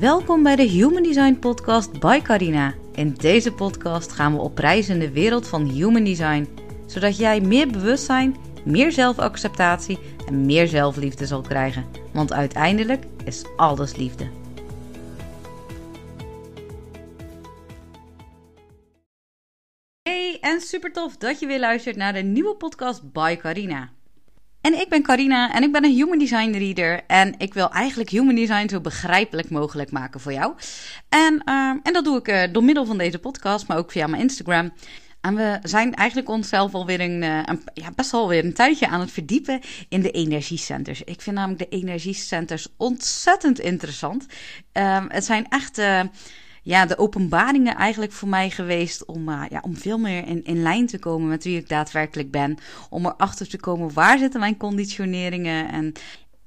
Welkom bij de Human Design Podcast by Carina. In deze podcast gaan we op reis in de wereld van Human Design, zodat jij meer bewustzijn, meer zelfacceptatie en meer zelfliefde zal krijgen. Want uiteindelijk is alles liefde. Hey, en super tof dat je weer luistert naar de nieuwe podcast by Carina. En ik ben Carina en ik ben een Human Design Reader. En ik wil eigenlijk Human Design zo begrijpelijk mogelijk maken voor jou. En, uh, en dat doe ik uh, door middel van deze podcast, maar ook via mijn Instagram. En we zijn eigenlijk onszelf alweer een, uh, een, ja, best wel weer een tijdje aan het verdiepen in de energiecenters. Ik vind namelijk de energiecenters ontzettend interessant. Ehm, het zijn echt ja, de openbaringen eigenlijk voor mij geweest om, uh, ja, om veel meer in, in lijn te komen met wie ik daadwerkelijk ben. Om erachter te komen waar zitten mijn conditioneringen. En,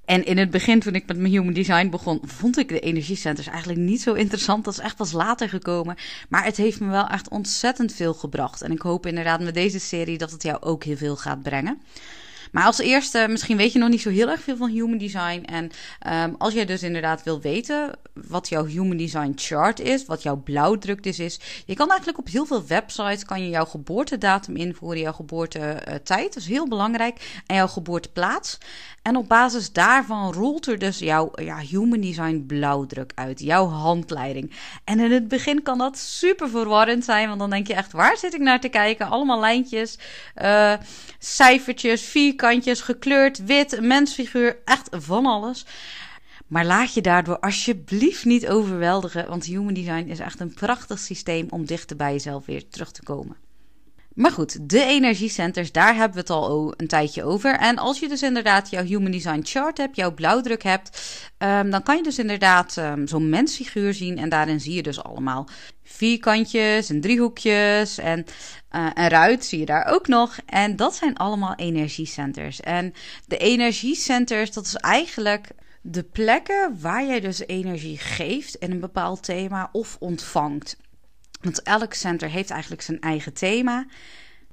en in het begin, toen ik met mijn human design begon, vond ik de energiecenters eigenlijk niet zo interessant. Dat is echt pas later gekomen. Maar het heeft me wel echt ontzettend veel gebracht. En ik hoop inderdaad met deze serie dat het jou ook heel veel gaat brengen. Maar als eerste, misschien weet je nog niet zo heel erg veel van Human Design. En um, als jij dus inderdaad wil weten wat jouw Human Design chart is, wat jouw blauwdruk dus is. Je kan eigenlijk op heel veel websites kan je jouw geboortedatum invoeren, jouw geboortetijd. Dat is heel belangrijk. En jouw geboorteplaats. En op basis daarvan rolt er dus jouw ja, Human Design blauwdruk uit, jouw handleiding. En in het begin kan dat super verwarrend zijn, want dan denk je echt, waar zit ik naar te kijken? Allemaal lijntjes, uh, cijfertjes, vierkantjes, gekleurd, wit, mensfiguur, echt van alles. Maar laat je daardoor alsjeblieft niet overweldigen, want Human Design is echt een prachtig systeem om dichter bij jezelf weer terug te komen. Maar goed, de energiecenters, daar hebben we het al een tijdje over. En als je dus inderdaad jouw Human Design chart hebt, jouw blauwdruk hebt, um, dan kan je dus inderdaad um, zo'n mensfiguur zien. En daarin zie je dus allemaal vierkantjes en driehoekjes en uh, een ruit zie je daar ook nog. En dat zijn allemaal energiecenters. En de energiecenters, dat is eigenlijk de plekken waar jij dus energie geeft in een bepaald thema of ontvangt. Want elk center heeft eigenlijk zijn eigen thema.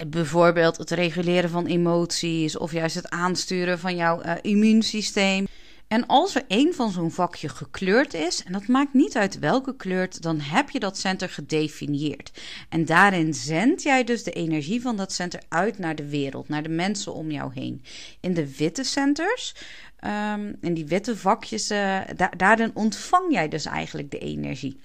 Bijvoorbeeld het reguleren van emoties of juist het aansturen van jouw uh, immuunsysteem. En als er één van zo'n vakje gekleurd is, en dat maakt niet uit welke kleur, dan heb je dat center gedefinieerd. En daarin zend jij dus de energie van dat center uit naar de wereld, naar de mensen om jou heen. In de witte centers, um, in die witte vakjes, da daarin ontvang jij dus eigenlijk de energie.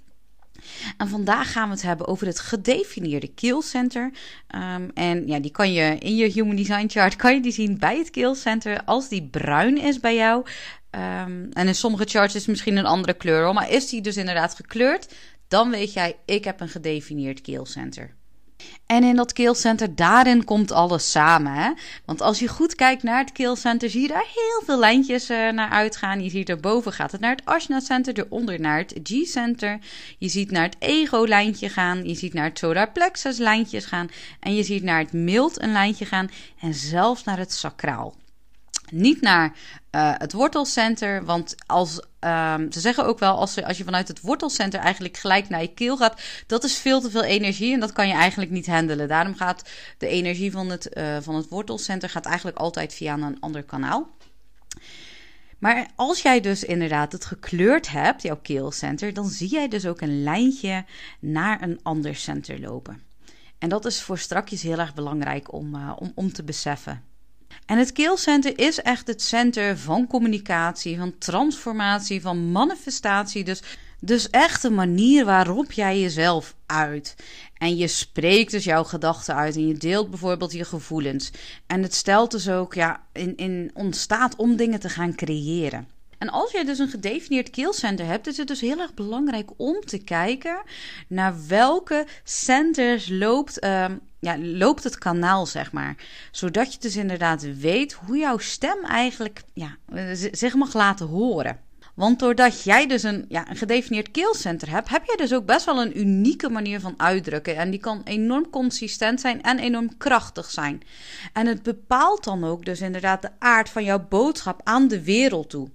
En vandaag gaan we het hebben over het gedefinieerde keelcenter. Um, en ja, die kan je in je Human Design Chart kan je die zien bij het keelcenter. Als die bruin is bij jou. Um, en in sommige charts is misschien een andere kleur. Maar is die dus inderdaad gekleurd, dan weet jij, ik heb een gedefinieerd keelcenter. En in dat keelcenter, daarin komt alles samen. Hè? Want als je goed kijkt naar het keelcenter, zie je daar heel veel lijntjes uh, naar uitgaan. Je ziet erboven gaat het naar het Ashna Center, eronder naar het G-center. Je ziet naar het ego-lijntje gaan. Je ziet naar het solar plexus lijntjes gaan. En je ziet naar het mild een lijntje gaan. En zelfs naar het sacraal. Niet naar uh, het wortelcenter, want als, um, ze zeggen ook wel, als, als je vanuit het wortelcenter eigenlijk gelijk naar je keel gaat, dat is veel te veel energie en dat kan je eigenlijk niet handelen. Daarom gaat de energie van het, uh, van het wortelcenter gaat eigenlijk altijd via een ander kanaal. Maar als jij dus inderdaad het gekleurd hebt, jouw keelcenter, dan zie jij dus ook een lijntje naar een ander center lopen. En dat is voor strakjes heel erg belangrijk om, uh, om, om te beseffen. En het keelcenter is echt het center van communicatie, van transformatie, van manifestatie. Dus, dus echt de manier waarop jij jezelf uit. En je spreekt dus jouw gedachten uit en je deelt bijvoorbeeld je gevoelens. En het stelt dus ook ja, in, in ontstaat om dingen te gaan creëren. En als je dus een gedefinieerd keelcenter hebt, is het dus heel erg belangrijk om te kijken naar welke centers loopt, uh, ja, loopt het kanaal, zeg maar. Zodat je dus inderdaad weet hoe jouw stem eigenlijk ja, zich mag laten horen. Want doordat jij dus een, ja, een gedefinieerd keelcenter hebt, heb jij dus ook best wel een unieke manier van uitdrukken. En die kan enorm consistent zijn en enorm krachtig zijn. En het bepaalt dan ook dus inderdaad de aard van jouw boodschap aan de wereld toe.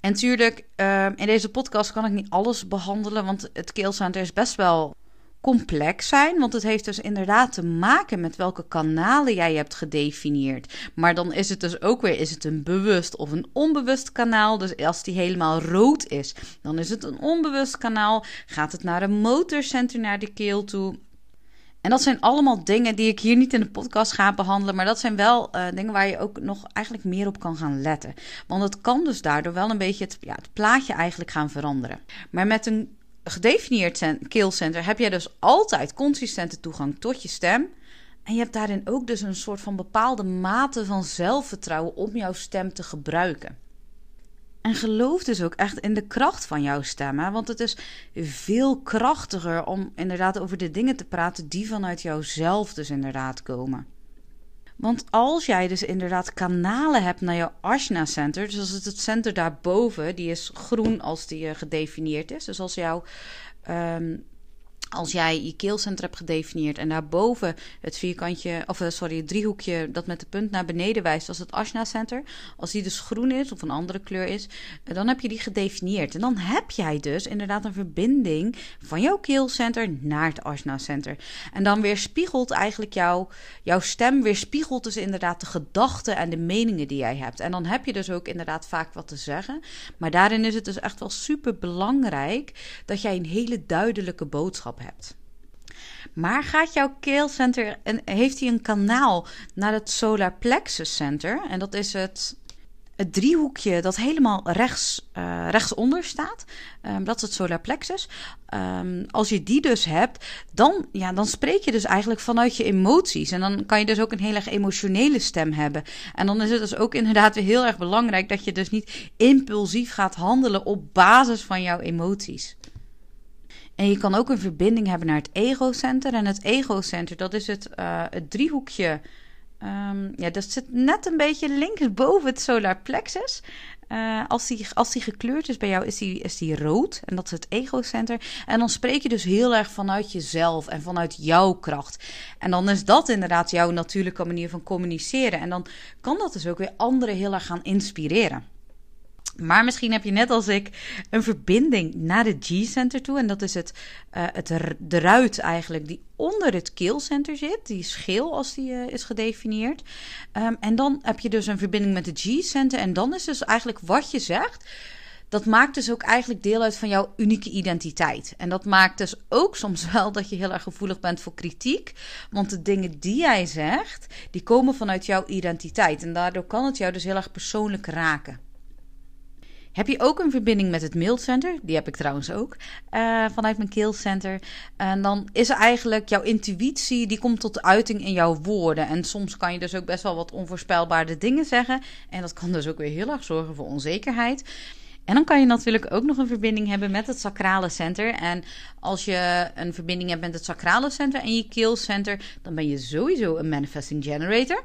En natuurlijk, uh, in deze podcast kan ik niet alles behandelen, want het keelcenter is best wel complex zijn, want het heeft dus inderdaad te maken met welke kanalen jij hebt gedefinieerd. Maar dan is het dus ook weer, is het een bewust of een onbewust kanaal? Dus als die helemaal rood is, dan is het een onbewust kanaal. Gaat het naar een motorcenter, naar de keel toe? En dat zijn allemaal dingen die ik hier niet in de podcast ga behandelen. Maar dat zijn wel uh, dingen waar je ook nog eigenlijk meer op kan gaan letten. Want het kan dus daardoor wel een beetje het, ja, het plaatje eigenlijk gaan veranderen. Maar met een gedefinieerd keelcenter heb jij dus altijd consistente toegang tot je stem. En je hebt daarin ook dus een soort van bepaalde mate van zelfvertrouwen om jouw stem te gebruiken. En geloof dus ook echt in de kracht van jouw stem. Hè? Want het is veel krachtiger om inderdaad over de dingen te praten die vanuit jouzelf dus inderdaad komen. Want als jij dus inderdaad kanalen hebt naar jouw Ashna Center, dus als het, het center daarboven, die is groen als die uh, gedefinieerd is. Dus als jouw um, als jij je keelcenter hebt gedefinieerd en daarboven het vierkantje, of eh, sorry, het driehoekje dat met de punt naar beneden wijst, als het Ashna Center, als die dus groen is of een andere kleur is, eh, dan heb je die gedefinieerd. En dan heb jij dus inderdaad een verbinding van jouw keelcenter naar het Ashna Center. En dan weerspiegelt eigenlijk jouw, jouw stem, weerspiegelt dus inderdaad de gedachten en de meningen die jij hebt. En dan heb je dus ook inderdaad vaak wat te zeggen. Maar daarin is het dus echt wel super belangrijk dat jij een hele duidelijke boodschap hebt. Maar gaat jouw keelcenter en heeft hij een kanaal naar het solar plexus center? En dat is het, het driehoekje dat helemaal rechts, uh, rechtsonder staat. Um, dat is het solar plexus. Um, als je die dus hebt, dan, ja, dan spreek je dus eigenlijk vanuit je emoties. En dan kan je dus ook een heel erg emotionele stem hebben. En dan is het dus ook inderdaad heel erg belangrijk dat je dus niet impulsief gaat handelen op basis van jouw emoties. En je kan ook een verbinding hebben naar het egocenter. En het egocenter, dat is het, uh, het driehoekje. Um, ja, dat zit net een beetje linksboven het solar plexus. Uh, als, die, als die gekleurd is bij jou, is die, is die rood. En dat is het egocenter. En dan spreek je dus heel erg vanuit jezelf en vanuit jouw kracht. En dan is dat inderdaad jouw natuurlijke manier van communiceren. En dan kan dat dus ook weer anderen heel erg gaan inspireren. Maar misschien heb je net als ik een verbinding naar het G-center toe. En dat is het, uh, het, de ruit eigenlijk die onder het keelcenter zit. Die is als die uh, is gedefinieerd. Um, en dan heb je dus een verbinding met het G-center. En dan is dus eigenlijk wat je zegt. Dat maakt dus ook eigenlijk deel uit van jouw unieke identiteit. En dat maakt dus ook soms wel dat je heel erg gevoelig bent voor kritiek. Want de dingen die jij zegt, die komen vanuit jouw identiteit. En daardoor kan het jou dus heel erg persoonlijk raken. Heb je ook een verbinding met het mailcenter? Die heb ik trouwens ook uh, vanuit mijn keelcenter. En dan is eigenlijk jouw intuïtie, die komt tot uiting in jouw woorden. En soms kan je dus ook best wel wat onvoorspelbare dingen zeggen. En dat kan dus ook weer heel erg zorgen voor onzekerheid. En dan kan je natuurlijk ook nog een verbinding hebben met het sacrale center. En als je een verbinding hebt met het sacrale center en je keelcenter, dan ben je sowieso een manifesting generator.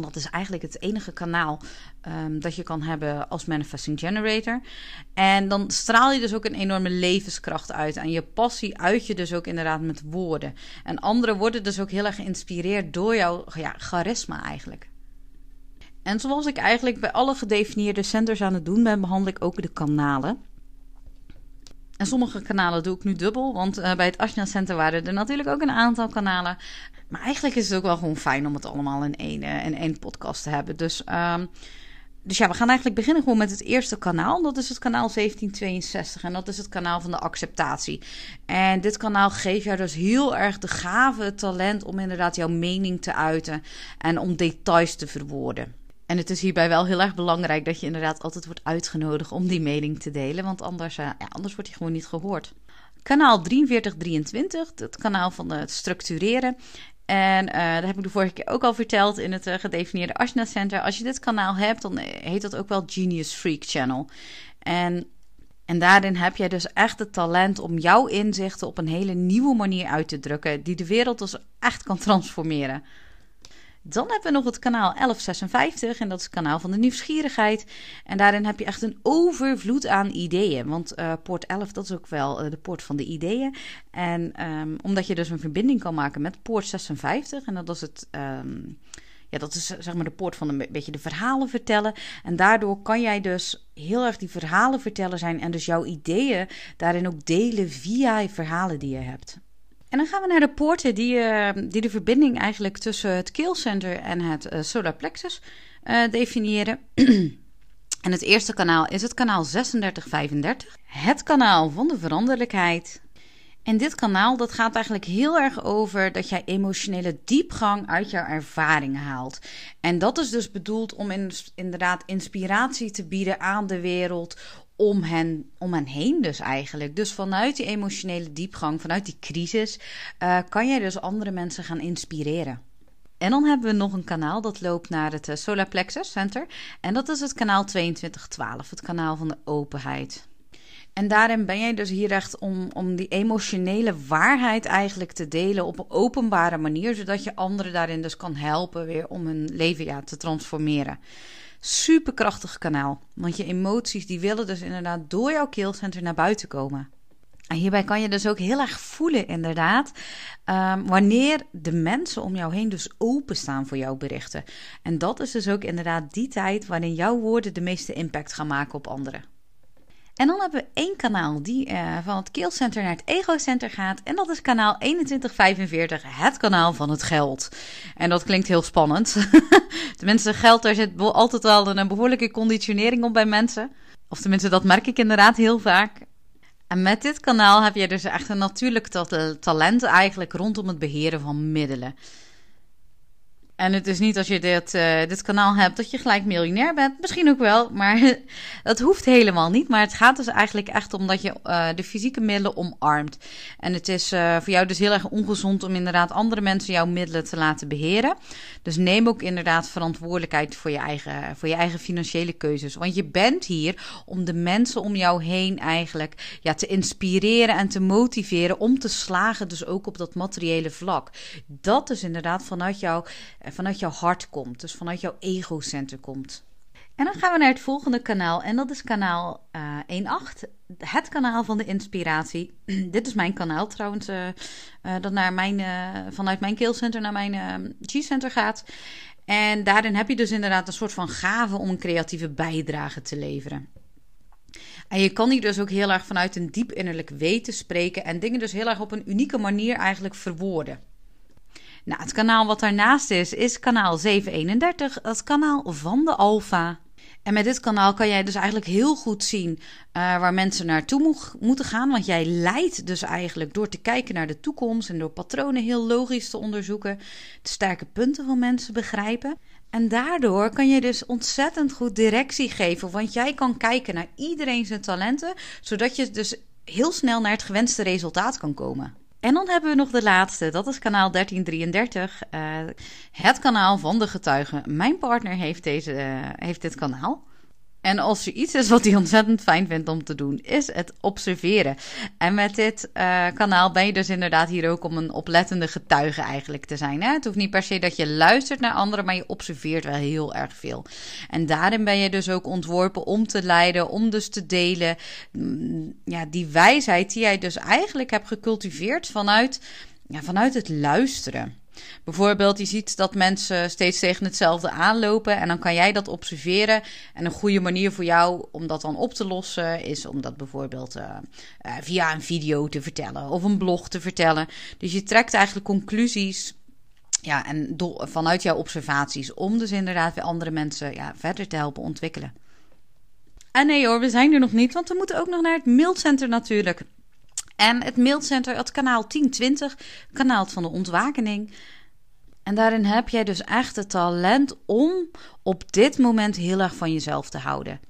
Want dat is eigenlijk het enige kanaal um, dat je kan hebben als manifesting generator. En dan straal je dus ook een enorme levenskracht uit. En je passie uit je dus ook inderdaad met woorden. En anderen worden dus ook heel erg geïnspireerd door jouw ja, charisma eigenlijk. En zoals ik eigenlijk bij alle gedefinieerde centers aan het doen ben, behandel ik ook de kanalen. En sommige kanalen doe ik nu dubbel, want uh, bij het Ashna Center waren er natuurlijk ook een aantal kanalen. Maar eigenlijk is het ook wel gewoon fijn om het allemaal in één, uh, in één podcast te hebben. Dus, um, dus ja, we gaan eigenlijk beginnen gewoon met het eerste kanaal. Dat is het kanaal 1762 en dat is het kanaal van de acceptatie. En dit kanaal geeft jou dus heel erg de gave, talent om inderdaad jouw mening te uiten en om details te verwoorden. En het is hierbij wel heel erg belangrijk dat je inderdaad altijd wordt uitgenodigd om die mening te delen, want anders, uh, ja, anders wordt die gewoon niet gehoord. Kanaal 4323, het kanaal van het structureren. En uh, dat heb ik de vorige keer ook al verteld in het uh, gedefinieerde Ashna Center. Als je dit kanaal hebt, dan heet dat ook wel Genius Freak Channel. En, en daarin heb jij dus echt het talent om jouw inzichten op een hele nieuwe manier uit te drukken, die de wereld dus echt kan transformeren. Dan hebben we nog het kanaal 1156 en dat is het kanaal van de nieuwsgierigheid. En daarin heb je echt een overvloed aan ideeën. Want uh, poort 11, dat is ook wel uh, de poort van de ideeën. En um, omdat je dus een verbinding kan maken met poort 56 en dat is het... Um, ja, dat is zeg maar de poort van een beetje de verhalen vertellen. En daardoor kan jij dus heel erg die verhalen vertellen zijn en dus jouw ideeën daarin ook delen via verhalen die je hebt. En dan gaan we naar de poorten die, uh, die de verbinding eigenlijk tussen het keelcenter en het uh, solar plexus uh, definiëren. en het eerste kanaal is het kanaal 3635. Het kanaal van de veranderlijkheid. En dit kanaal dat gaat eigenlijk heel erg over dat jij emotionele diepgang uit jouw ervaringen haalt. En dat is dus bedoeld om in, inderdaad inspiratie te bieden aan de wereld om hen, om hen heen dus eigenlijk. Dus vanuit die emotionele diepgang, vanuit die crisis, uh, kan jij dus andere mensen gaan inspireren. En dan hebben we nog een kanaal dat loopt naar het uh, Solar Plexus Center. En dat is het kanaal 2212, het kanaal van de openheid. En daarin ben jij dus hier echt om, om die emotionele waarheid eigenlijk te delen op een openbare manier, zodat je anderen daarin dus kan helpen weer om hun leven ja, te transformeren. Superkrachtig kanaal, want je emoties die willen dus inderdaad door jouw keelcenter naar buiten komen. En hierbij kan je dus ook heel erg voelen, inderdaad, um, wanneer de mensen om jou heen dus openstaan voor jouw berichten. En dat is dus ook inderdaad die tijd waarin jouw woorden de meeste impact gaan maken op anderen. En dan hebben we één kanaal die uh, van het keelcenter naar het egocenter gaat. En dat is kanaal 2145, het kanaal van het geld. En dat klinkt heel spannend. tenminste, geld, daar zit altijd wel een behoorlijke conditionering op bij mensen. Of tenminste, dat merk ik inderdaad heel vaak. En met dit kanaal heb je dus echt een natuurlijk talent eigenlijk rondom het beheren van middelen. En het is niet als je dit, uh, dit kanaal hebt dat je gelijk miljonair bent. Misschien ook wel, maar dat hoeft helemaal niet. Maar het gaat dus eigenlijk echt om dat je uh, de fysieke middelen omarmt. En het is uh, voor jou dus heel erg ongezond om inderdaad andere mensen jouw middelen te laten beheren. Dus neem ook inderdaad verantwoordelijkheid voor je eigen, voor je eigen financiële keuzes. Want je bent hier om de mensen om jou heen eigenlijk ja, te inspireren en te motiveren om te slagen. Dus ook op dat materiële vlak. Dat is inderdaad vanuit jou vanuit jouw hart komt. Dus vanuit jouw egocenter komt. En dan gaan we naar het volgende kanaal. En dat is kanaal uh, eh, 1.8. Het kanaal van de inspiratie. Dit is mijn kanaal trouwens. Uh, uh, dat naar mijn, vanuit mijn keelcenter naar mijn G-center gaat. En daarin heb je dus inderdaad een soort van gave om een creatieve bijdrage te leveren. En je kan hier dus ook heel erg vanuit een diep innerlijk weten spreken. En dingen dus heel erg op een unieke manier eigenlijk verwoorden. Nou, het kanaal wat daarnaast is, is kanaal 731, het kanaal van de Alpha. En met dit kanaal kan jij dus eigenlijk heel goed zien uh, waar mensen naartoe mo moeten gaan. Want jij leidt dus eigenlijk door te kijken naar de toekomst en door patronen heel logisch te onderzoeken, de sterke punten van mensen begrijpen. En daardoor kan je dus ontzettend goed directie geven. Want jij kan kijken naar iedereen zijn talenten, zodat je dus heel snel naar het gewenste resultaat kan komen. En dan hebben we nog de laatste, dat is kanaal 1333. Uh, eh, het kanaal van de getuigen. Mijn partner heeft, deze, uh, heeft dit kanaal. En als er iets is wat hij ontzettend fijn vindt om te doen, is het observeren. En met dit uh, kanaal ben je dus inderdaad hier ook om een oplettende getuige eigenlijk te zijn. Hè? Het hoeft niet per se dat je luistert naar anderen, maar je observeert wel heel erg veel. En daarin ben je dus ook ontworpen om te leiden, om dus te delen. Mm, ja, die wijsheid die jij dus eigenlijk hebt gecultiveerd vanuit, ja, vanuit het luisteren. Bijvoorbeeld, je ziet dat mensen steeds tegen hetzelfde aanlopen en dan kan jij dat observeren. En een goede manier voor jou om dat dan op te lossen is om dat bijvoorbeeld uh, uh, via een video te vertellen of een blog te vertellen. Dus je trekt eigenlijk conclusies. Ja, en vanuit jouw observaties om dus inderdaad weer andere mensen ja, verder te helpen ontwikkelen. En nee hoor, we zijn er nog niet, want we moeten ook nog naar het mailcenter natuurlijk. En het mailcenter, het kanaal 1020, kanaal van de ontwakening. En daarin heb jij dus echt het talent om op dit moment heel erg van jezelf te houden.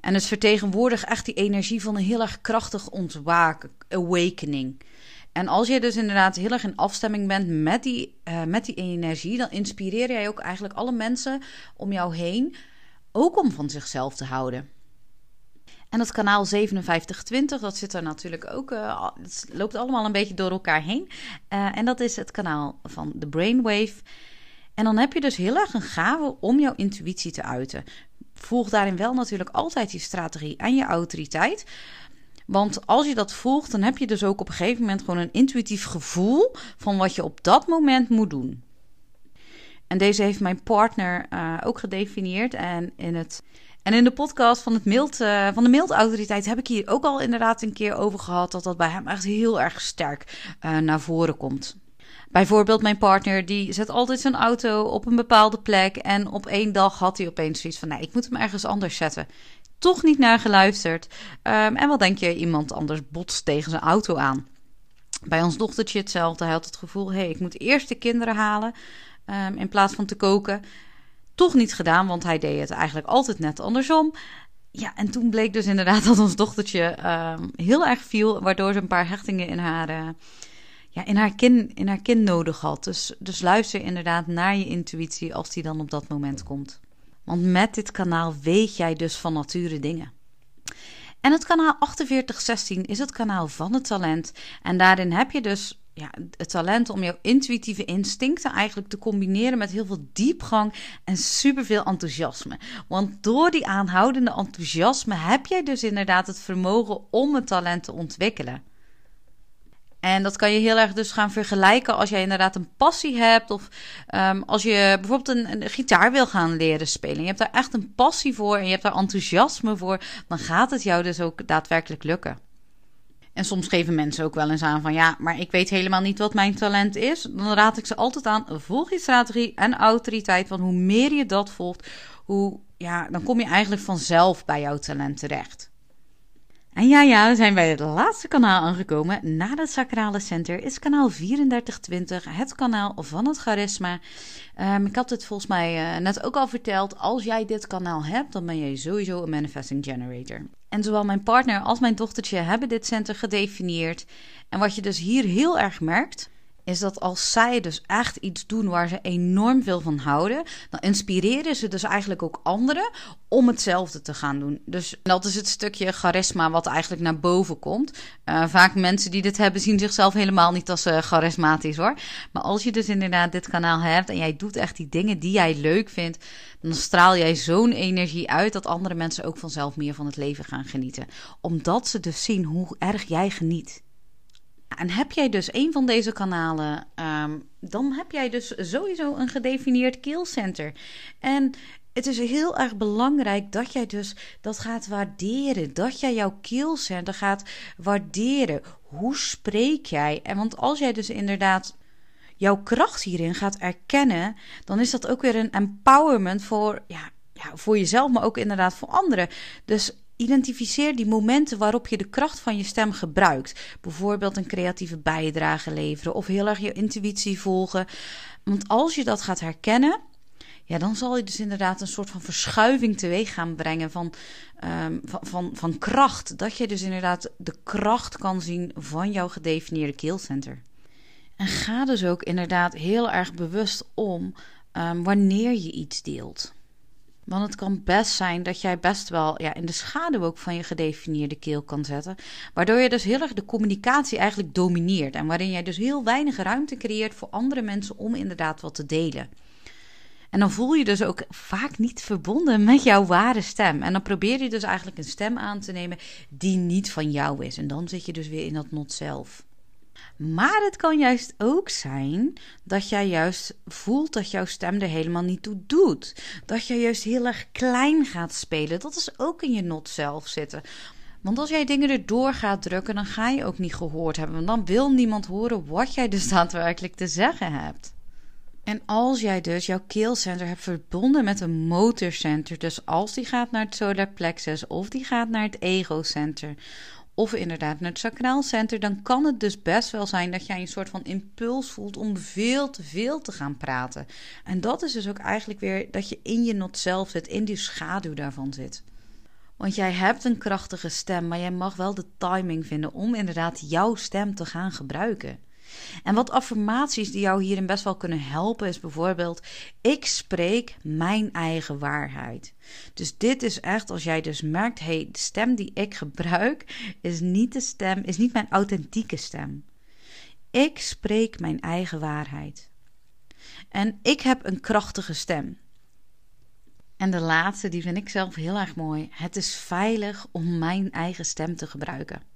En het vertegenwoordigt echt die energie van een heel erg krachtig ontwaken, awakening. En als je dus inderdaad heel erg in afstemming bent met die, uh, met die energie, dan inspireer jij ook eigenlijk alle mensen om jou heen ook om van zichzelf te houden. En dat kanaal 5720, dat zit er natuurlijk ook. Het loopt allemaal een beetje door elkaar heen. Uh, en dat is het kanaal van de Brainwave. En dan heb je dus heel erg een gave om jouw intuïtie te uiten. Volg daarin wel natuurlijk altijd je strategie en je autoriteit. Want als je dat volgt, dan heb je dus ook op een gegeven moment gewoon een intuïtief gevoel van wat je op dat moment moet doen. En deze heeft mijn partner uh, ook gedefinieerd. En in het En in de podcast van, het mild, uh, van de mildautoriteit heb ik hier ook al inderdaad een keer over gehad dat dat bij hem echt heel erg sterk uh, naar voren komt. Bijvoorbeeld mijn partner, die zet altijd zijn auto op een bepaalde plek. En op één dag had hij opeens zoiets van, nee, ik moet hem ergens anders zetten. Toch niet naar geluisterd. Um, en wat denk je, iemand anders botst tegen zijn auto aan. Bij ons dochtertje hetzelfde. Hij had het gevoel, hé, hey, ik moet eerst de kinderen halen um, in plaats van te koken. Toch niet gedaan, want hij deed het eigenlijk altijd net andersom. Ja, en toen bleek dus inderdaad dat ons dochtertje um, heel erg viel, waardoor ze een paar hechtingen in haar, uh, ja, in haar, kin, in haar kin nodig had. Dus, dus luister inderdaad naar je intuïtie als die dan op dat moment komt. Want met dit kanaal weet jij dus van nature dingen. En het kanaal 4816 is het kanaal van het talent. En daarin heb je dus ja, het talent om jouw intuïtieve instincten eigenlijk te combineren met heel veel diepgang en superveel enthousiasme. Want door die aanhoudende enthousiasme heb jij dus inderdaad het vermogen om het talent te ontwikkelen. En dat kan je heel erg dus gaan vergelijken als jij inderdaad een passie hebt. Of um, als je bijvoorbeeld een, een, gitaar wil gaan leren spelen. Je hebt daar echt een passie voor en je hebt daar enthousiasme voor. Dan gaat het jou dus ook daadwerkelijk lukken. En soms geven mensen ook wel eens aan van ja, maar ik weet helemaal niet wat mijn talent is. Dan raad ik ze altijd aan, volg je strategie en autoriteit. Want hoe meer je dat volgt, hoe, ja, dan kom je eigenlijk vanzelf bij jouw talent terecht. En ja, ja, we zijn bij het laatste kanaal aangekomen. Na het Sacrale Center is kanaal 3420, het kanaal van het charisma. Um, ik had het volgens mij uh, net ook al verteld. Als jij dit kanaal hebt, dan ben jij sowieso een manifesting generator. En zowel mijn partner als mijn dochtertje hebben dit center gedefinieerd. En wat je dus hier heel erg merkt, is dat als zij dus echt iets doen waar ze enorm veel van houden, dan inspireren ze dus eigenlijk ook anderen om hetzelfde te gaan doen. Dus dat is het stukje charisma wat eigenlijk naar boven komt. Uh, vaak mensen die dit hebben zien zichzelf helemaal niet als uh, charismatisch hoor. Maar als je dus inderdaad dit kanaal hebt en jij doet echt die dingen die jij leuk vindt, dan straal jij zo'n energie uit dat andere mensen ook vanzelf meer van het leven gaan genieten. Omdat ze dus zien hoe erg jij geniet. En heb jij dus een van deze kanalen, um, dan heb jij dus sowieso een gedefinieerd keelcenter. En het is heel erg belangrijk dat jij dus dat gaat waarderen. Dat jij jouw keelcenter gaat waarderen. Hoe spreek jij? En want als jij dus inderdaad jouw kracht hierin gaat erkennen, dan is dat ook weer een empowerment voor, ja, voor jezelf, maar ook inderdaad voor anderen. Dus Identificeer die momenten waarop je de kracht van je stem gebruikt. Bijvoorbeeld een creatieve bijdrage leveren of heel erg je intuïtie volgen. Want als je dat gaat herkennen, ja, dan zal je dus inderdaad een soort van verschuiving teweeg gaan brengen van, um, van, van, kracht. Dat je dus inderdaad de kracht kan zien van jouw gedefinieerde keelcenter. En ga dus ook inderdaad heel erg bewust om um, wanneer je iets deelt. Want het kan best zijn dat jij best wel ja, in de schaduw ook van je gedefinieerde keel kan zetten. Waardoor je dus heel erg de communicatie eigenlijk domineert. En waarin jij dus heel weinig ruimte creëert voor andere mensen om inderdaad wat te delen. En dan voel je dus ook vaak niet verbonden met jouw ware stem. En dan probeer je dus eigenlijk een stem aan te nemen die niet van jou is. En dan zit je dus weer in dat not zelf. Maar het kan juist ook zijn dat jij juist voelt dat jouw stem er helemaal niet toe doet. Dat jij juist heel erg klein gaat spelen. Dat is ook in je not zelf zitten. Want als jij dingen erdoor gaat drukken, dan ga je ook niet gehoord hebben. Want dan wil niemand horen wat jij dus daadwerkelijk te zeggen hebt. En als jij dus jouw keelcenter hebt verbonden met een motorcenter, dus als die gaat naar het solar plexus of die gaat naar het egocenter of inderdaad naar het sacraal dan kan het dus best wel zijn dat jij een soort van impuls voelt om veel te veel te gaan praten. En dat is dus ook eigenlijk weer dat je in je not zelf zit, in die schaduw daarvan zit. Want jij hebt een krachtige stem, maar jij mag wel de timing vinden om inderdaad jouw stem te gaan gebruiken. En wat affirmaties die jou hierin best wel kunnen helpen is bijvoorbeeld: ik spreek mijn eigen waarheid. Dus dit is echt als jij dus merkt: hé, hey, de stem die ik gebruik is niet de stem, is niet mijn authentieke stem. Ik spreek mijn eigen waarheid. En ik heb een krachtige stem. En de laatste, die vind ik zelf heel erg mooi. Het is veilig om mijn eigen stem te gebruiken.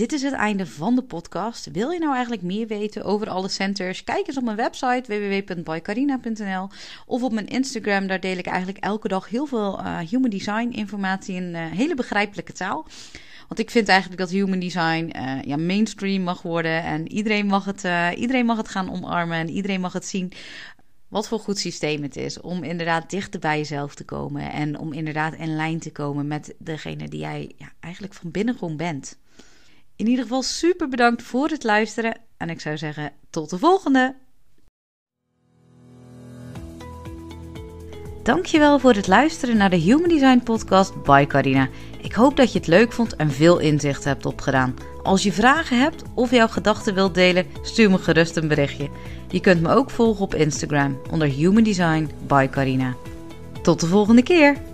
Dit is het einde van de podcast. Wil je nou eigenlijk meer weten over alle centers? Kijk eens op mijn website www.bycarina.nl of op mijn Instagram. Daar deel ik eigenlijk elke dag heel veel uh, human design informatie in uh, hele begrijpelijke taal. Want ik vind eigenlijk dat human design uh, ja, mainstream mag worden. En iedereen mag, het, iedereen mag het gaan omarmen. En iedereen mag het zien wat voor goed systeem het is. Om inderdaad dichter bij jezelf te komen. En om inderdaad in lijn te komen met degene die jij ja, eigenlijk van binnen bent. In ieder geval super bedankt voor het luisteren. En ik zou zeggen, tot de volgende! Dankjewel voor het luisteren naar de Human Design Podcast by Carina. Ik hoop dat je het leuk vond en veel inzicht hebt opgedaan. Als je vragen hebt of jouw gedachten wilt delen, stuur me gerust een berichtje. Je kunt me ook volgen op Instagram onder Human Design by Carina. Tot de volgende keer!